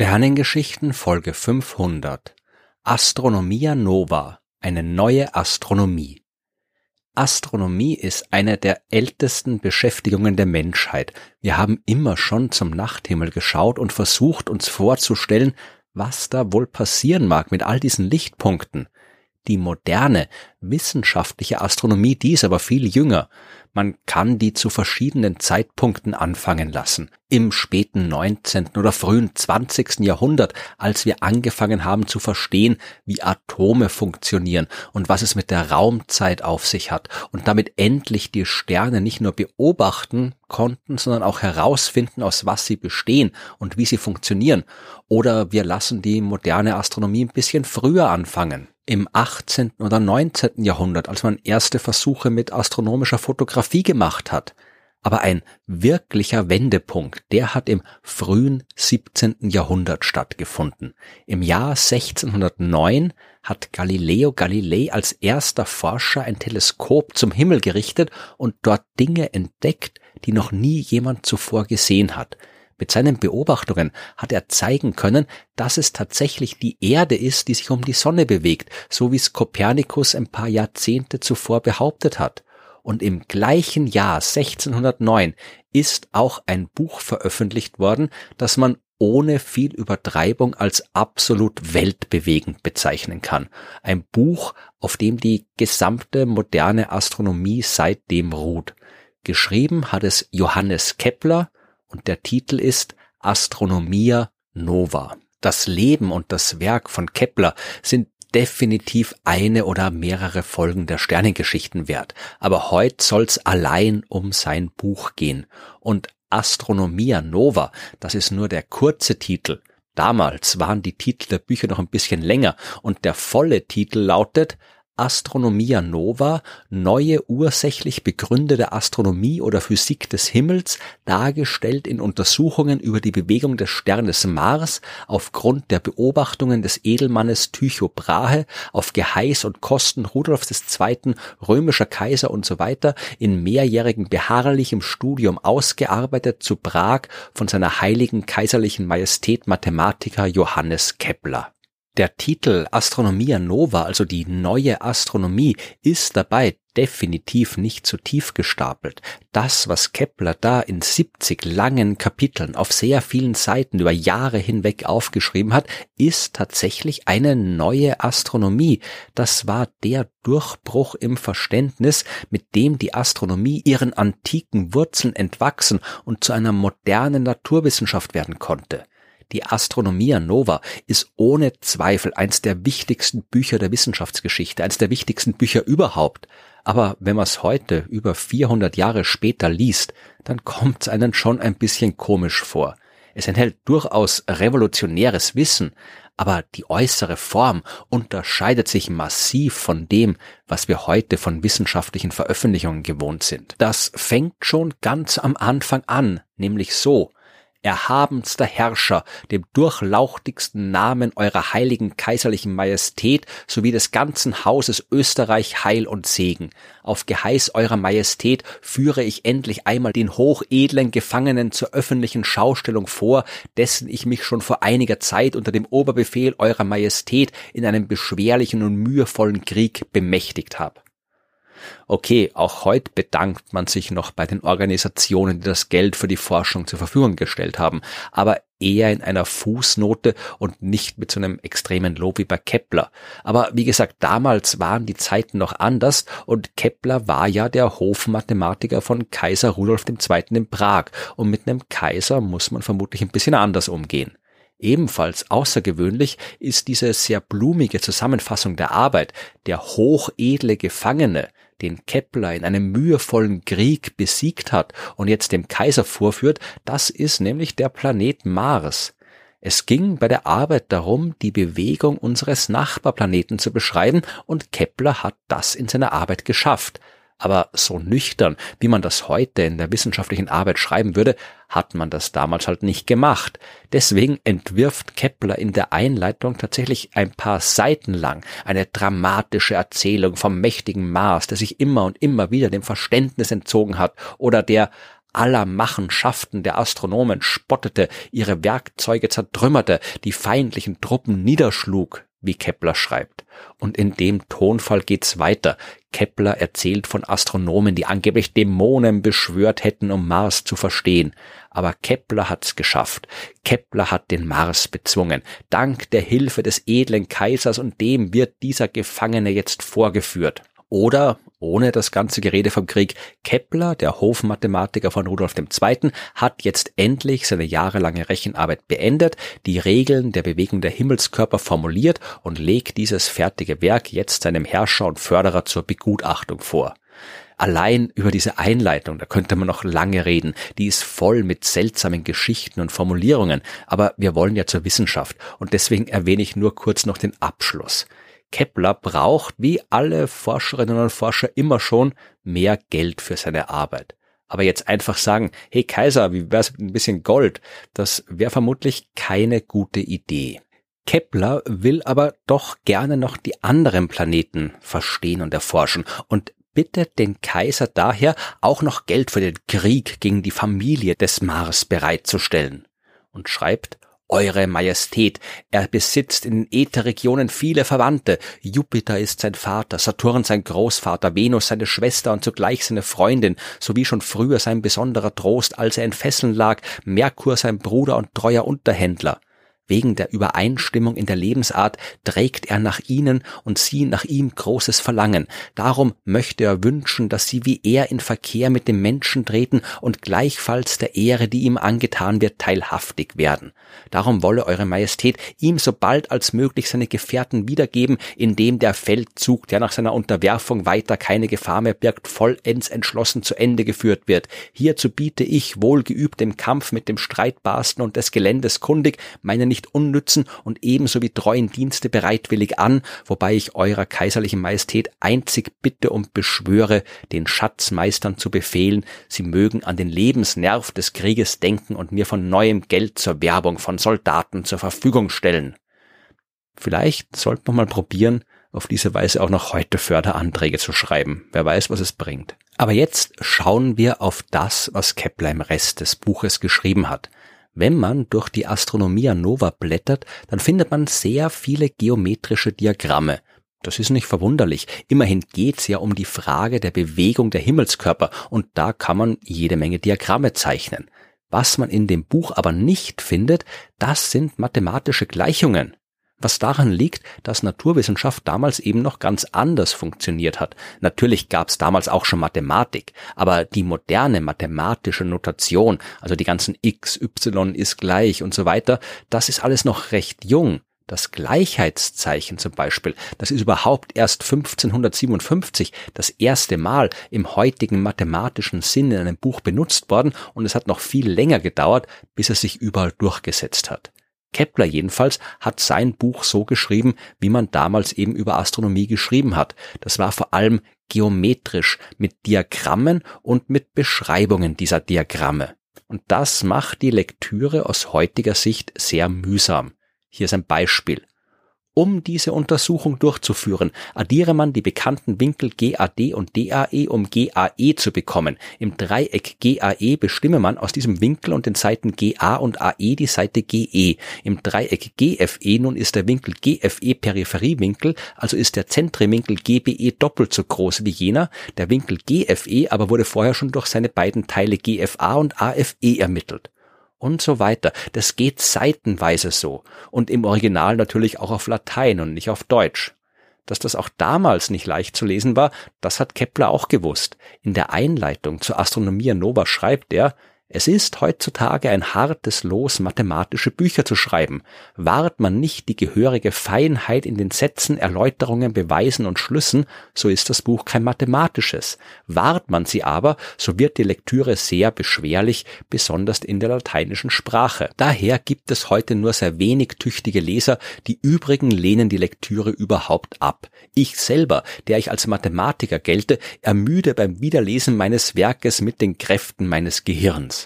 Sternengeschichten Folge 500 Astronomia Nova Eine neue Astronomie Astronomie ist eine der ältesten Beschäftigungen der Menschheit. Wir haben immer schon zum Nachthimmel geschaut und versucht uns vorzustellen, was da wohl passieren mag mit all diesen Lichtpunkten. Die moderne, wissenschaftliche Astronomie, die ist aber viel jünger. Man kann die zu verschiedenen Zeitpunkten anfangen lassen. Im späten 19. oder frühen 20. Jahrhundert, als wir angefangen haben zu verstehen, wie Atome funktionieren und was es mit der Raumzeit auf sich hat und damit endlich die Sterne nicht nur beobachten konnten, sondern auch herausfinden, aus was sie bestehen und wie sie funktionieren. Oder wir lassen die moderne Astronomie ein bisschen früher anfangen im 18. oder 19. Jahrhundert, als man erste Versuche mit astronomischer Fotografie gemacht hat. Aber ein wirklicher Wendepunkt, der hat im frühen 17. Jahrhundert stattgefunden. Im Jahr 1609 hat Galileo Galilei als erster Forscher ein Teleskop zum Himmel gerichtet und dort Dinge entdeckt, die noch nie jemand zuvor gesehen hat. Mit seinen Beobachtungen hat er zeigen können, dass es tatsächlich die Erde ist, die sich um die Sonne bewegt, so wie es Kopernikus ein paar Jahrzehnte zuvor behauptet hat. Und im gleichen Jahr 1609 ist auch ein Buch veröffentlicht worden, das man ohne viel Übertreibung als absolut weltbewegend bezeichnen kann. Ein Buch, auf dem die gesamte moderne Astronomie seitdem ruht. Geschrieben hat es Johannes Kepler, und der Titel ist Astronomia Nova. Das Leben und das Werk von Kepler sind definitiv eine oder mehrere Folgen der Sternengeschichten wert. Aber heute soll's allein um sein Buch gehen. Und Astronomia Nova, das ist nur der kurze Titel. Damals waren die Titel der Bücher noch ein bisschen länger und der volle Titel lautet Astronomia Nova, neue ursächlich begründete Astronomie oder Physik des Himmels, dargestellt in Untersuchungen über die Bewegung des Sternes Mars aufgrund der Beobachtungen des Edelmannes Tycho Brahe auf Geheiß und Kosten Rudolfs II., römischer Kaiser und so weiter, in mehrjährigem beharrlichem Studium ausgearbeitet zu Prag von seiner heiligen kaiserlichen Majestät Mathematiker Johannes Kepler. Der Titel Astronomia Nova, also die neue Astronomie, ist dabei definitiv nicht zu tief gestapelt. Das, was Kepler da in 70 langen Kapiteln auf sehr vielen Seiten über Jahre hinweg aufgeschrieben hat, ist tatsächlich eine neue Astronomie. Das war der Durchbruch im Verständnis, mit dem die Astronomie ihren antiken Wurzeln entwachsen und zu einer modernen Naturwissenschaft werden konnte. Die Astronomia Nova ist ohne Zweifel eins der wichtigsten Bücher der Wissenschaftsgeschichte, eins der wichtigsten Bücher überhaupt. Aber wenn man es heute, über 400 Jahre später liest, dann kommt es einen schon ein bisschen komisch vor. Es enthält durchaus revolutionäres Wissen, aber die äußere Form unterscheidet sich massiv von dem, was wir heute von wissenschaftlichen Veröffentlichungen gewohnt sind. Das fängt schon ganz am Anfang an, nämlich so, erhabenster Herrscher, dem durchlauchtigsten Namen eurer heiligen kaiserlichen Majestät sowie des ganzen Hauses Österreich Heil und Segen. Auf Geheiß eurer Majestät führe ich endlich einmal den hochedlen Gefangenen zur öffentlichen Schaustellung vor, dessen ich mich schon vor einiger Zeit unter dem Oberbefehl eurer Majestät in einem beschwerlichen und mühevollen Krieg bemächtigt habe. Okay, auch heute bedankt man sich noch bei den Organisationen, die das Geld für die Forschung zur Verfügung gestellt haben, aber eher in einer Fußnote und nicht mit so einem extremen Lob wie bei Kepler. Aber wie gesagt, damals waren die Zeiten noch anders und Kepler war ja der Hofmathematiker von Kaiser Rudolf II. in Prag und mit einem Kaiser muss man vermutlich ein bisschen anders umgehen. Ebenfalls außergewöhnlich ist diese sehr blumige Zusammenfassung der Arbeit, der hochedle Gefangene, den Kepler in einem mühevollen Krieg besiegt hat und jetzt dem Kaiser vorführt, das ist nämlich der Planet Mars. Es ging bei der Arbeit darum, die Bewegung unseres Nachbarplaneten zu beschreiben, und Kepler hat das in seiner Arbeit geschafft. Aber so nüchtern, wie man das heute in der wissenschaftlichen Arbeit schreiben würde, hat man das damals halt nicht gemacht. Deswegen entwirft Kepler in der Einleitung tatsächlich ein paar Seiten lang eine dramatische Erzählung vom mächtigen Mars, der sich immer und immer wieder dem Verständnis entzogen hat oder der aller Machenschaften der Astronomen spottete, ihre Werkzeuge zertrümmerte, die feindlichen Truppen niederschlug, wie Kepler schreibt. Und in dem Tonfall geht's weiter. Kepler erzählt von Astronomen, die angeblich Dämonen beschwört hätten, um Mars zu verstehen. Aber Kepler hat's geschafft. Kepler hat den Mars bezwungen. Dank der Hilfe des edlen Kaisers und dem wird dieser Gefangene jetzt vorgeführt. Oder, ohne das ganze Gerede vom Krieg, Kepler, der Hofmathematiker von Rudolf II., hat jetzt endlich seine jahrelange Rechenarbeit beendet, die Regeln der Bewegung der Himmelskörper formuliert und legt dieses fertige Werk jetzt seinem Herrscher und Förderer zur Begutachtung vor. Allein über diese Einleitung, da könnte man noch lange reden, die ist voll mit seltsamen Geschichten und Formulierungen, aber wir wollen ja zur Wissenschaft und deswegen erwähne ich nur kurz noch den Abschluss. Kepler braucht, wie alle Forscherinnen und Forscher immer schon, mehr Geld für seine Arbeit. Aber jetzt einfach sagen, hey Kaiser, wie wär's mit ein bisschen Gold? Das wäre vermutlich keine gute Idee. Kepler will aber doch gerne noch die anderen Planeten verstehen und erforschen und bittet den Kaiser daher auch noch Geld für den Krieg gegen die Familie des Mars bereitzustellen und schreibt, eure Majestät, er besitzt in Ätherregionen viele Verwandte. Jupiter ist sein Vater, Saturn sein Großvater, Venus seine Schwester und zugleich seine Freundin, sowie schon früher sein besonderer Trost, als er in Fesseln lag, Merkur sein Bruder und treuer Unterhändler. Wegen der Übereinstimmung in der Lebensart trägt er nach ihnen und sie nach ihm großes Verlangen. Darum möchte er wünschen, dass sie wie er in Verkehr mit dem Menschen treten und gleichfalls der Ehre, die ihm angetan wird, teilhaftig werden. Darum wolle Eure Majestät ihm so bald als möglich seine Gefährten wiedergeben, indem der Feldzug, der nach seiner Unterwerfung weiter keine Gefahr mehr birgt, vollends entschlossen zu Ende geführt wird. Hierzu biete ich, wohlgeübt im Kampf mit dem Streitbarsten und des Geländes kundig, meine unnützen und ebenso wie treuen Dienste bereitwillig an, wobei ich eurer kaiserlichen Majestät einzig bitte und beschwöre, den Schatzmeistern zu befehlen, sie mögen an den Lebensnerv des Krieges denken und mir von neuem Geld zur Werbung von Soldaten zur Verfügung stellen. Vielleicht sollte man mal probieren, auf diese Weise auch noch heute Förderanträge zu schreiben. Wer weiß, was es bringt. Aber jetzt schauen wir auf das, was Kepler im Rest des Buches geschrieben hat. Wenn man durch die Astronomia Nova blättert, dann findet man sehr viele geometrische Diagramme. Das ist nicht verwunderlich. Immerhin geht's ja um die Frage der Bewegung der Himmelskörper und da kann man jede Menge Diagramme zeichnen. Was man in dem Buch aber nicht findet, das sind mathematische Gleichungen was daran liegt, dass Naturwissenschaft damals eben noch ganz anders funktioniert hat. Natürlich gab es damals auch schon Mathematik, aber die moderne mathematische Notation, also die ganzen x, y ist gleich und so weiter, das ist alles noch recht jung. Das Gleichheitszeichen zum Beispiel, das ist überhaupt erst 1557 das erste Mal im heutigen mathematischen Sinn in einem Buch benutzt worden und es hat noch viel länger gedauert, bis es sich überall durchgesetzt hat. Kepler jedenfalls hat sein Buch so geschrieben, wie man damals eben über Astronomie geschrieben hat. Das war vor allem geometrisch mit Diagrammen und mit Beschreibungen dieser Diagramme. Und das macht die Lektüre aus heutiger Sicht sehr mühsam. Hier ist ein Beispiel. Um diese Untersuchung durchzuführen, addiere man die bekannten Winkel GAD und DAE, um GAE zu bekommen. Im Dreieck GAE bestimme man aus diesem Winkel und den Seiten GA und AE die Seite GE. Im Dreieck GFE nun ist der Winkel GFE Peripheriewinkel, also ist der Zentriwinkel GBE doppelt so groß wie jener. Der Winkel GFE aber wurde vorher schon durch seine beiden Teile GFA und AFE ermittelt und so weiter. Das geht seitenweise so und im Original natürlich auch auf Latein und nicht auf Deutsch. Dass das auch damals nicht leicht zu lesen war, das hat Kepler auch gewusst. In der Einleitung zur Astronomia Nova schreibt er, es ist heutzutage ein hartes Los, mathematische Bücher zu schreiben. Wahrt man nicht die gehörige Feinheit in den Sätzen, Erläuterungen, Beweisen und Schlüssen, so ist das Buch kein mathematisches. Wahrt man sie aber, so wird die Lektüre sehr beschwerlich, besonders in der lateinischen Sprache. Daher gibt es heute nur sehr wenig tüchtige Leser, die übrigen lehnen die Lektüre überhaupt ab. Ich selber, der ich als Mathematiker gelte, ermüde beim Wiederlesen meines Werkes mit den Kräften meines Gehirns.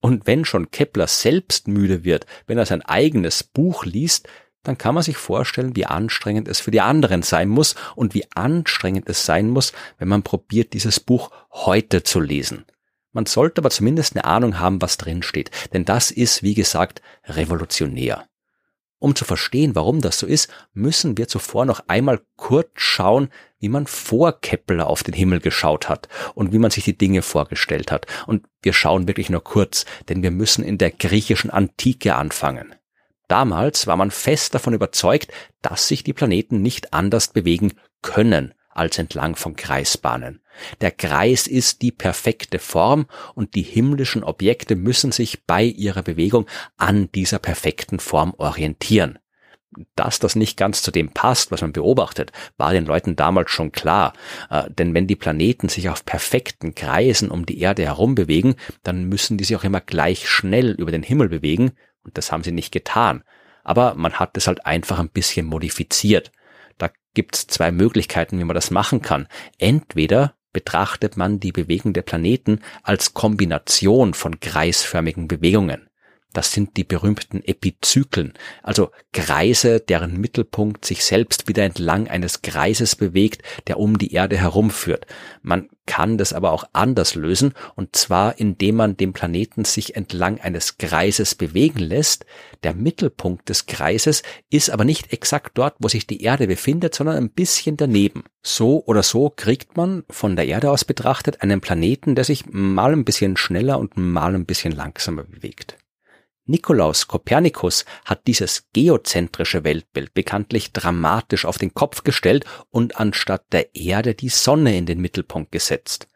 Und wenn schon Kepler selbst müde wird, wenn er sein eigenes Buch liest, dann kann man sich vorstellen, wie anstrengend es für die anderen sein muss und wie anstrengend es sein muss, wenn man probiert, dieses Buch heute zu lesen. Man sollte aber zumindest eine Ahnung haben, was drin steht, denn das ist, wie gesagt, revolutionär. Um zu verstehen, warum das so ist, müssen wir zuvor noch einmal kurz schauen, wie man vor Kepler auf den Himmel geschaut hat und wie man sich die Dinge vorgestellt hat. Und wir schauen wirklich nur kurz, denn wir müssen in der griechischen Antike anfangen. Damals war man fest davon überzeugt, dass sich die Planeten nicht anders bewegen können als entlang von Kreisbahnen. Der Kreis ist die perfekte Form und die himmlischen Objekte müssen sich bei ihrer Bewegung an dieser perfekten Form orientieren. Dass das nicht ganz zu dem passt, was man beobachtet, war den Leuten damals schon klar. Äh, denn wenn die Planeten sich auf perfekten Kreisen um die Erde herum bewegen, dann müssen die sich auch immer gleich schnell über den Himmel bewegen, und das haben sie nicht getan. Aber man hat es halt einfach ein bisschen modifiziert. Da gibt's zwei Möglichkeiten, wie man das machen kann. Entweder betrachtet man die Bewegung der Planeten als Kombination von kreisförmigen Bewegungen. Das sind die berühmten Epizyklen, also Kreise, deren Mittelpunkt sich selbst wieder entlang eines Kreises bewegt, der um die Erde herumführt. Man kann das aber auch anders lösen, und zwar indem man den Planeten sich entlang eines Kreises bewegen lässt. Der Mittelpunkt des Kreises ist aber nicht exakt dort, wo sich die Erde befindet, sondern ein bisschen daneben. So oder so kriegt man von der Erde aus betrachtet einen Planeten, der sich mal ein bisschen schneller und mal ein bisschen langsamer bewegt. Nikolaus Kopernikus hat dieses geozentrische Weltbild bekanntlich dramatisch auf den Kopf gestellt und anstatt der Erde die Sonne in den Mittelpunkt gesetzt.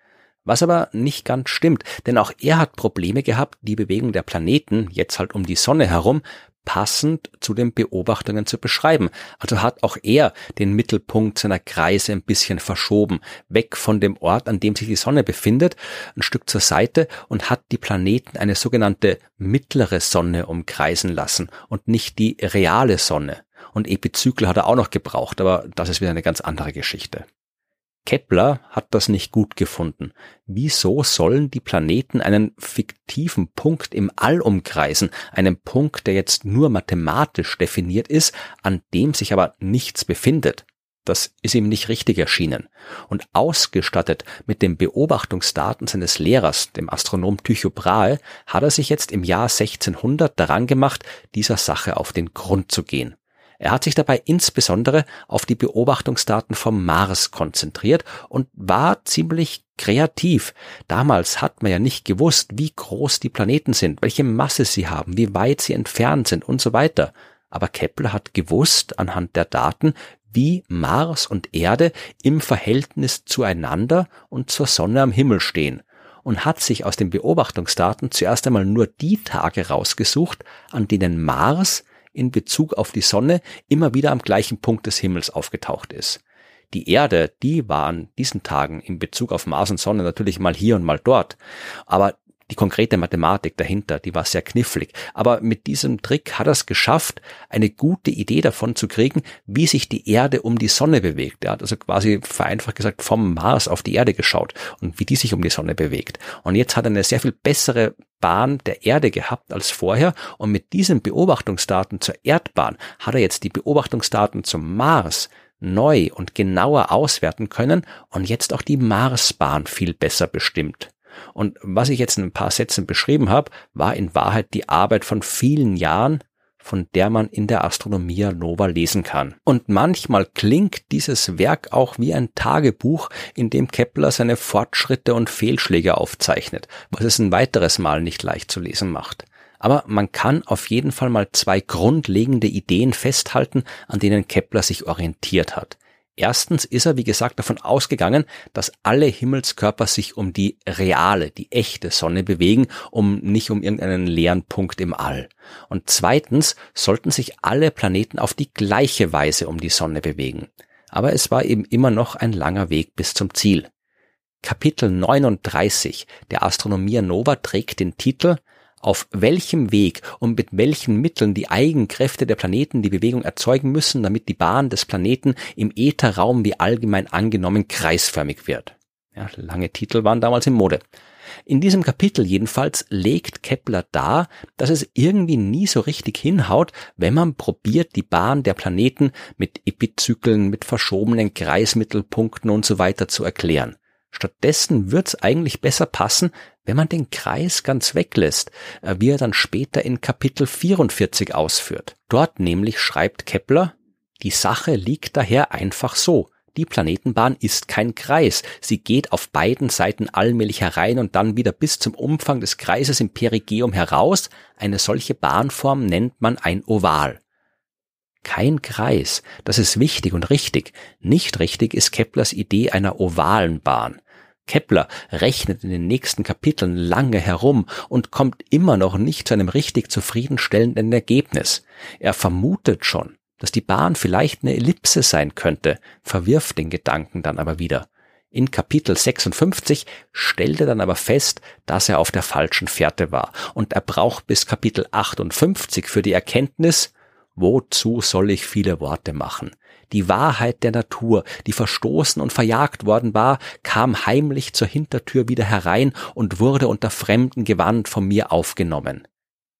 Was aber nicht ganz stimmt, denn auch er hat Probleme gehabt, die Bewegung der Planeten, jetzt halt um die Sonne herum, passend zu den Beobachtungen zu beschreiben. Also hat auch er den Mittelpunkt seiner Kreise ein bisschen verschoben, weg von dem Ort, an dem sich die Sonne befindet, ein Stück zur Seite und hat die Planeten eine sogenannte mittlere Sonne umkreisen lassen und nicht die reale Sonne. Und Epizykler hat er auch noch gebraucht, aber das ist wieder eine ganz andere Geschichte. Kepler hat das nicht gut gefunden. Wieso sollen die Planeten einen fiktiven Punkt im All umkreisen, einen Punkt, der jetzt nur mathematisch definiert ist, an dem sich aber nichts befindet? Das ist ihm nicht richtig erschienen. Und ausgestattet mit den Beobachtungsdaten seines Lehrers, dem Astronom Tycho Brahe, hat er sich jetzt im Jahr 1600 daran gemacht, dieser Sache auf den Grund zu gehen. Er hat sich dabei insbesondere auf die Beobachtungsdaten vom Mars konzentriert und war ziemlich kreativ. Damals hat man ja nicht gewusst, wie groß die Planeten sind, welche Masse sie haben, wie weit sie entfernt sind und so weiter. Aber Kepler hat gewusst anhand der Daten, wie Mars und Erde im Verhältnis zueinander und zur Sonne am Himmel stehen und hat sich aus den Beobachtungsdaten zuerst einmal nur die Tage rausgesucht, an denen Mars in Bezug auf die Sonne immer wieder am gleichen Punkt des Himmels aufgetaucht ist. Die Erde, die war an diesen Tagen in Bezug auf Mars und Sonne natürlich mal hier und mal dort. Aber die konkrete Mathematik dahinter, die war sehr knifflig. Aber mit diesem Trick hat er es geschafft, eine gute Idee davon zu kriegen, wie sich die Erde um die Sonne bewegt. Er hat also quasi vereinfacht gesagt vom Mars auf die Erde geschaut und wie die sich um die Sonne bewegt. Und jetzt hat er eine sehr viel bessere Bahn der Erde gehabt als vorher und mit diesen Beobachtungsdaten zur Erdbahn hat er jetzt die Beobachtungsdaten zum Mars neu und genauer auswerten können und jetzt auch die Marsbahn viel besser bestimmt. Und was ich jetzt in ein paar Sätzen beschrieben habe, war in Wahrheit die Arbeit von vielen Jahren, von der man in der Astronomia Nova lesen kann. Und manchmal klingt dieses Werk auch wie ein Tagebuch, in dem Kepler seine Fortschritte und Fehlschläge aufzeichnet, was es ein weiteres Mal nicht leicht zu lesen macht. Aber man kann auf jeden Fall mal zwei grundlegende Ideen festhalten, an denen Kepler sich orientiert hat. Erstens ist er, wie gesagt, davon ausgegangen, dass alle Himmelskörper sich um die reale, die echte Sonne bewegen, um nicht um irgendeinen leeren Punkt im All. Und zweitens sollten sich alle Planeten auf die gleiche Weise um die Sonne bewegen. Aber es war eben immer noch ein langer Weg bis zum Ziel. Kapitel 39 der Astronomia Nova trägt den Titel auf welchem Weg und mit welchen Mitteln die Eigenkräfte der Planeten die Bewegung erzeugen müssen, damit die Bahn des Planeten im Ätherraum wie allgemein angenommen kreisförmig wird. Ja, lange Titel waren damals in Mode. In diesem Kapitel jedenfalls legt Kepler dar, dass es irgendwie nie so richtig hinhaut, wenn man probiert, die Bahn der Planeten mit Epizyklen, mit verschobenen Kreismittelpunkten und so weiter zu erklären. Stattdessen wird's eigentlich besser passen, wenn man den Kreis ganz weglässt, äh, wie er dann später in Kapitel 44 ausführt. Dort nämlich schreibt Kepler, die Sache liegt daher einfach so. Die Planetenbahn ist kein Kreis. Sie geht auf beiden Seiten allmählich herein und dann wieder bis zum Umfang des Kreises im Perigeum heraus. Eine solche Bahnform nennt man ein Oval. Kein Kreis. Das ist wichtig und richtig. Nicht richtig ist Keplers Idee einer ovalen Bahn. Kepler rechnet in den nächsten Kapiteln lange herum und kommt immer noch nicht zu einem richtig zufriedenstellenden Ergebnis. Er vermutet schon, dass die Bahn vielleicht eine Ellipse sein könnte, verwirft den Gedanken dann aber wieder. In Kapitel 56 stellt er dann aber fest, dass er auf der falschen Fährte war und er braucht bis Kapitel 58 für die Erkenntnis, wozu soll ich viele Worte machen? Die Wahrheit der Natur, die verstoßen und verjagt worden war, kam heimlich zur Hintertür wieder herein und wurde unter fremden Gewand von mir aufgenommen.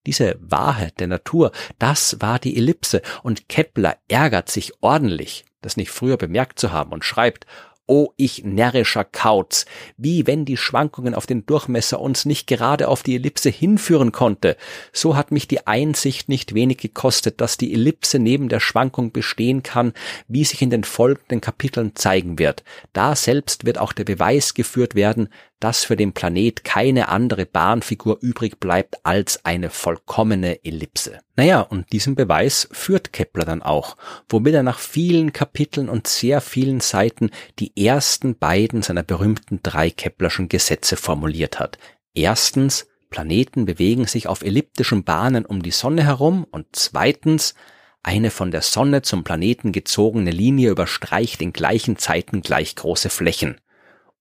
Diese Wahrheit der Natur, das war die Ellipse, und Kepler ärgert sich ordentlich, das nicht früher bemerkt zu haben, und schreibt, O ich närrischer Kauz, wie wenn die Schwankungen auf den Durchmesser uns nicht gerade auf die Ellipse hinführen konnte, so hat mich die Einsicht nicht wenig gekostet, dass die Ellipse neben der Schwankung bestehen kann, wie sich in den folgenden Kapiteln zeigen wird. Da selbst wird auch der Beweis geführt werden, dass für den Planet keine andere Bahnfigur übrig bleibt als eine vollkommene Ellipse. Naja, und diesen Beweis führt Kepler dann auch, womit er nach vielen Kapiteln und sehr vielen Seiten die ersten beiden seiner berühmten drei Keplerschen Gesetze formuliert hat. Erstens, Planeten bewegen sich auf elliptischen Bahnen um die Sonne herum und zweitens, eine von der Sonne zum Planeten gezogene Linie überstreicht in gleichen Zeiten gleich große Flächen.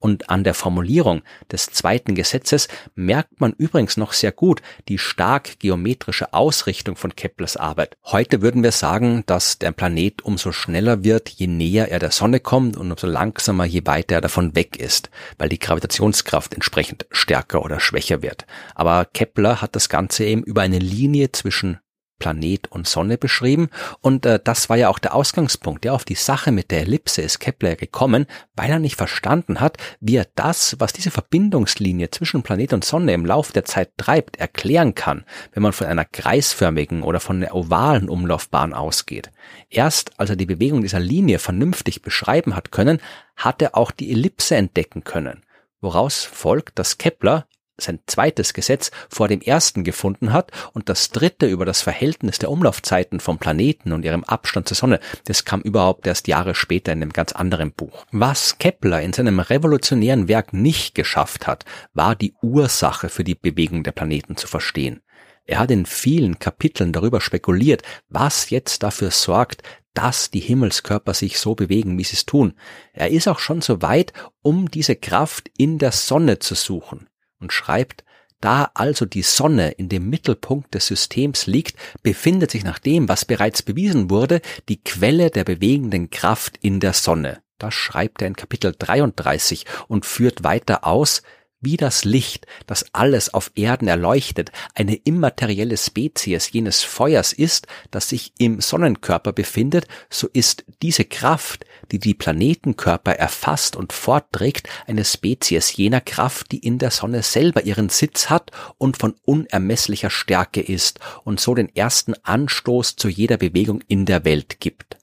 Und an der Formulierung des zweiten Gesetzes merkt man übrigens noch sehr gut die stark geometrische Ausrichtung von Keplers Arbeit. Heute würden wir sagen, dass der Planet umso schneller wird, je näher er der Sonne kommt und umso langsamer, je weiter er davon weg ist, weil die Gravitationskraft entsprechend stärker oder schwächer wird. Aber Kepler hat das Ganze eben über eine Linie zwischen Planet und Sonne beschrieben und äh, das war ja auch der Ausgangspunkt. Ja, auf die Sache mit der Ellipse ist Kepler gekommen, weil er nicht verstanden hat, wie er das, was diese Verbindungslinie zwischen Planet und Sonne im Lauf der Zeit treibt, erklären kann, wenn man von einer kreisförmigen oder von einer ovalen Umlaufbahn ausgeht. Erst als er die Bewegung dieser Linie vernünftig beschreiben hat können, hat er auch die Ellipse entdecken können woraus folgt, dass Kepler sein zweites Gesetz vor dem ersten gefunden hat und das dritte über das Verhältnis der Umlaufzeiten vom Planeten und ihrem Abstand zur Sonne, das kam überhaupt erst Jahre später in einem ganz anderen Buch. Was Kepler in seinem revolutionären Werk nicht geschafft hat, war die Ursache für die Bewegung der Planeten zu verstehen. Er hat in vielen Kapiteln darüber spekuliert, was jetzt dafür sorgt, dass die Himmelskörper sich so bewegen, wie sie es tun. Er ist auch schon so weit, um diese Kraft in der Sonne zu suchen und schreibt, da also die Sonne in dem Mittelpunkt des Systems liegt, befindet sich nach dem, was bereits bewiesen wurde, die Quelle der bewegenden Kraft in der Sonne. Das schreibt er in Kapitel 33 und führt weiter aus, wie das Licht, das alles auf Erden erleuchtet, eine immaterielle Spezies jenes Feuers ist, das sich im Sonnenkörper befindet, so ist diese Kraft, die die Planetenkörper erfasst und fortträgt, eine Spezies jener Kraft, die in der Sonne selber ihren Sitz hat und von unermesslicher Stärke ist und so den ersten Anstoß zu jeder Bewegung in der Welt gibt.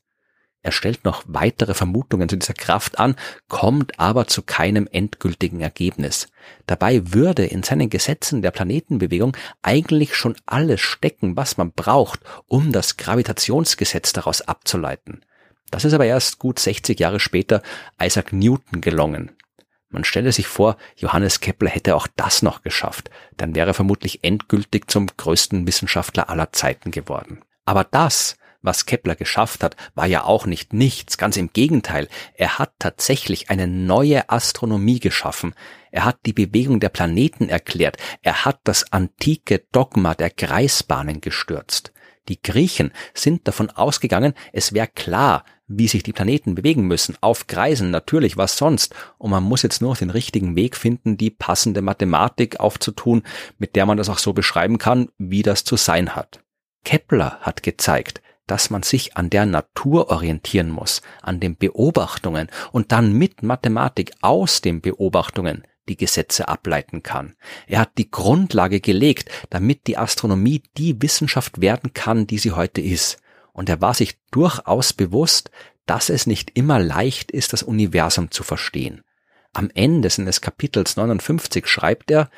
Er stellt noch weitere Vermutungen zu dieser Kraft an, kommt aber zu keinem endgültigen Ergebnis. Dabei würde in seinen Gesetzen der Planetenbewegung eigentlich schon alles stecken, was man braucht, um das Gravitationsgesetz daraus abzuleiten. Das ist aber erst gut 60 Jahre später Isaac Newton gelungen. Man stelle sich vor, Johannes Kepler hätte auch das noch geschafft, dann wäre er vermutlich endgültig zum größten Wissenschaftler aller Zeiten geworden. Aber das was Kepler geschafft hat, war ja auch nicht nichts, ganz im Gegenteil, er hat tatsächlich eine neue Astronomie geschaffen, er hat die Bewegung der Planeten erklärt, er hat das antike Dogma der Kreisbahnen gestürzt. Die Griechen sind davon ausgegangen, es wäre klar, wie sich die Planeten bewegen müssen, auf Kreisen, natürlich, was sonst, und man muss jetzt nur den richtigen Weg finden, die passende Mathematik aufzutun, mit der man das auch so beschreiben kann, wie das zu sein hat. Kepler hat gezeigt, dass man sich an der Natur orientieren muss, an den Beobachtungen und dann mit Mathematik aus den Beobachtungen die Gesetze ableiten kann. Er hat die Grundlage gelegt, damit die Astronomie die Wissenschaft werden kann, die sie heute ist. Und er war sich durchaus bewusst, dass es nicht immer leicht ist, das Universum zu verstehen. Am Ende seines Kapitels 59 schreibt er,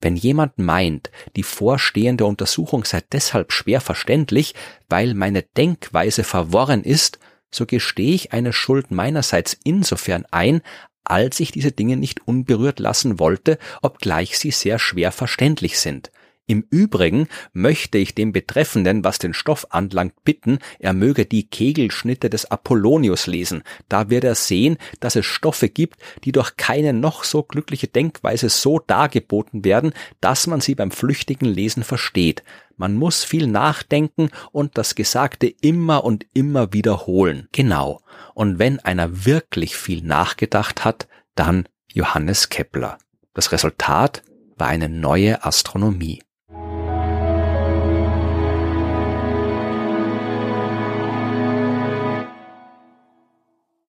wenn jemand meint, die vorstehende Untersuchung sei deshalb schwer verständlich, weil meine Denkweise verworren ist, so gestehe ich eine Schuld meinerseits insofern ein, als ich diese Dinge nicht unberührt lassen wollte, obgleich sie sehr schwer verständlich sind. Im Übrigen möchte ich dem Betreffenden, was den Stoff anlangt, bitten, er möge die Kegelschnitte des Apollonius lesen. Da wird er sehen, dass es Stoffe gibt, die durch keine noch so glückliche Denkweise so dargeboten werden, dass man sie beim flüchtigen Lesen versteht. Man muss viel nachdenken und das Gesagte immer und immer wiederholen. Genau. Und wenn einer wirklich viel nachgedacht hat, dann Johannes Kepler. Das Resultat war eine neue Astronomie.